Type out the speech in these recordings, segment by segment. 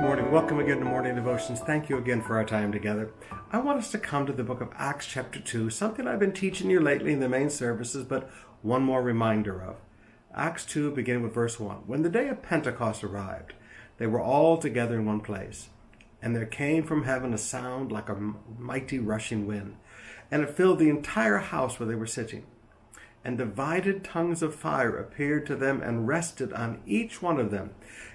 Good morning. Welcome again to Morning Devotions. Thank you again for our time together. I want us to come to the book of Acts, chapter 2, something I've been teaching you lately in the main services, but one more reminder of. Acts 2, beginning with verse 1. When the day of Pentecost arrived, they were all together in one place. And there came from heaven a sound like a mighty rushing wind, and it filled the entire house where they were sitting and divided tongues of fire appeared to them and rested on each one of them.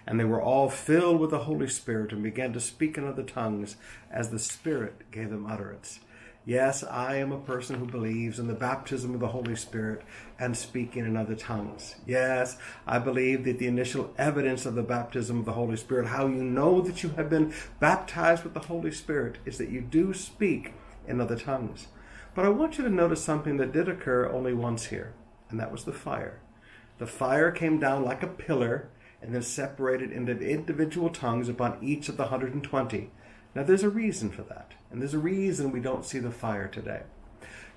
And they were all filled with the Holy Spirit and began to speak in other tongues as the Spirit gave them utterance. Yes, I am a person who believes in the baptism of the Holy Spirit and speaking in other tongues. Yes, I believe that the initial evidence of the baptism of the Holy Spirit, how you know that you have been baptized with the Holy Spirit, is that you do speak in other tongues. But I want you to notice something that did occur only once here, and that was the fire. The fire came down like a pillar and then separated into individual tongues upon each of the 120. Now, there's a reason for that, and there's a reason we don't see the fire today.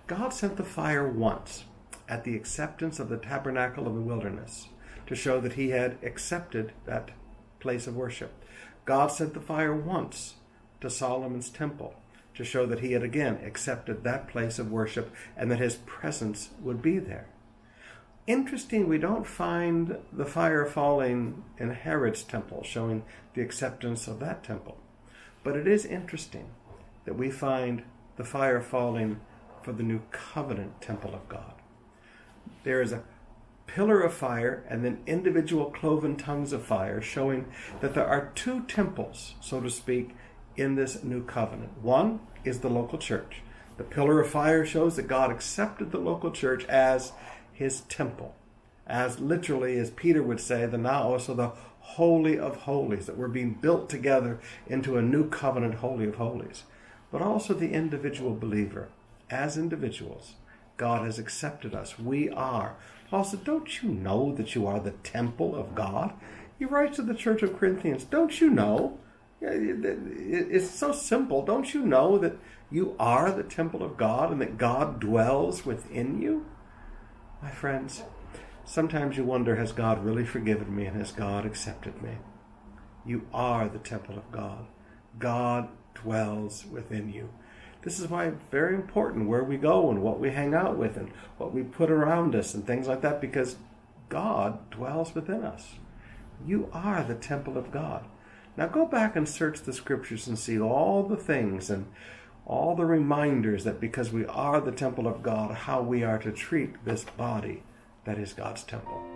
God sent the fire once at the acceptance of the tabernacle of the wilderness to show that he had accepted that place of worship. God sent the fire once to Solomon's temple to show that he had again accepted that place of worship and that his presence would be there. Interesting, we don't find the fire falling in Herod's temple, showing the acceptance of that temple. But it is interesting that we find the fire falling for the new covenant temple of God. There is a pillar of fire and then individual cloven tongues of fire, showing that there are two temples, so to speak, in this new covenant. One is the local church. The pillar of fire shows that God accepted the local church as his temple, as literally, as Peter would say, the now also the holy of holies, that we're being built together into a new covenant holy of holies. But also the individual believer. As individuals, God has accepted us. We are. Paul said, Don't you know that you are the temple of God? He writes to the church of Corinthians, Don't you know? It's so simple. Don't you know that you are the temple of God and that God dwells within you? My friends, sometimes you wonder has God really forgiven me and has God accepted me? You are the temple of God. God dwells within you. This is why it's very important where we go and what we hang out with and what we put around us and things like that because God dwells within us. You are the temple of God. Now go back and search the scriptures and see all the things and all the reminders that because we are the temple of God, how we are to treat this body that is God's temple.